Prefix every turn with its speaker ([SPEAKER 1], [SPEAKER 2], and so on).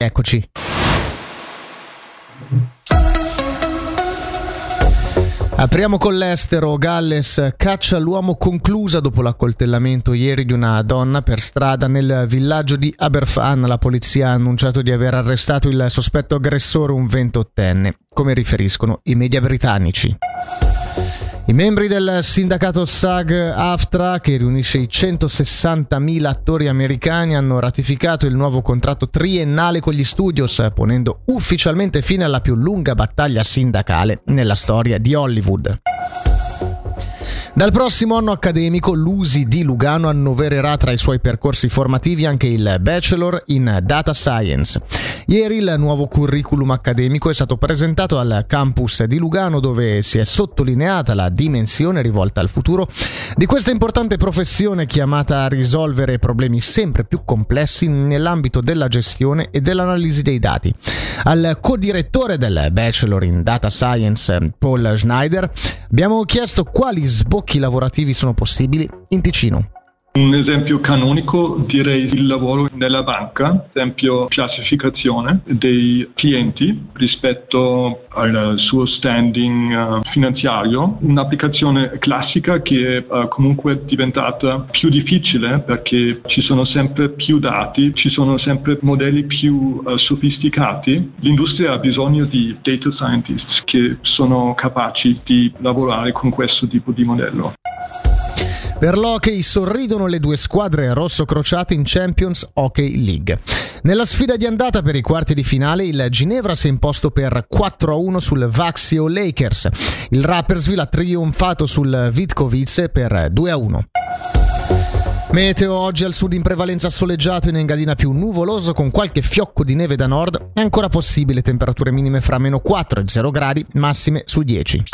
[SPEAKER 1] Eccoci. Apriamo con l'estero. Galles caccia l'uomo conclusa dopo l'accoltellamento ieri di una donna per strada nel villaggio di Aberfan. La polizia ha annunciato di aver arrestato il sospetto aggressore, un ventottenne, come riferiscono i media britannici. I membri del sindacato SAG-AFTRA, che riunisce i 160.000 attori americani, hanno ratificato il nuovo contratto triennale con gli studios, ponendo ufficialmente fine alla più lunga battaglia sindacale nella storia di Hollywood. Dal prossimo anno accademico l'USI di Lugano annovererà tra i suoi percorsi formativi anche il Bachelor in Data Science. Ieri il nuovo curriculum accademico è stato presentato al campus di Lugano dove si è sottolineata la dimensione rivolta al futuro di questa importante professione chiamata a risolvere problemi sempre più complessi nell'ambito della gestione e dell'analisi dei dati. Al co-direttore del Bachelor in Data Science, Paul Schneider, abbiamo chiesto quali sbocchi lavorativi sono possibili in Ticino.
[SPEAKER 2] Un esempio canonico direi il lavoro nella banca, esempio classificazione dei clienti rispetto al suo standing uh, finanziario, un'applicazione classica che è uh, comunque diventata più difficile perché ci sono sempre più dati, ci sono sempre modelli più uh, sofisticati. L'industria ha bisogno di data scientists che sono capaci di lavorare con questo tipo di modello.
[SPEAKER 1] Per l'hockey sorridono le due squadre rosso-crociate in Champions Hockey League. Nella sfida di andata per i quarti di finale il Ginevra si è imposto per 4-1 sul Vaxio Lakers. Il Rappersville ha trionfato sul Vitkovice per 2-1. Meteo oggi al sud in prevalenza soleggiato in Engadina più nuvoloso con qualche fiocco di neve da nord. È ancora possibile temperature minime fra meno 4 e 0 gradi, massime su 10.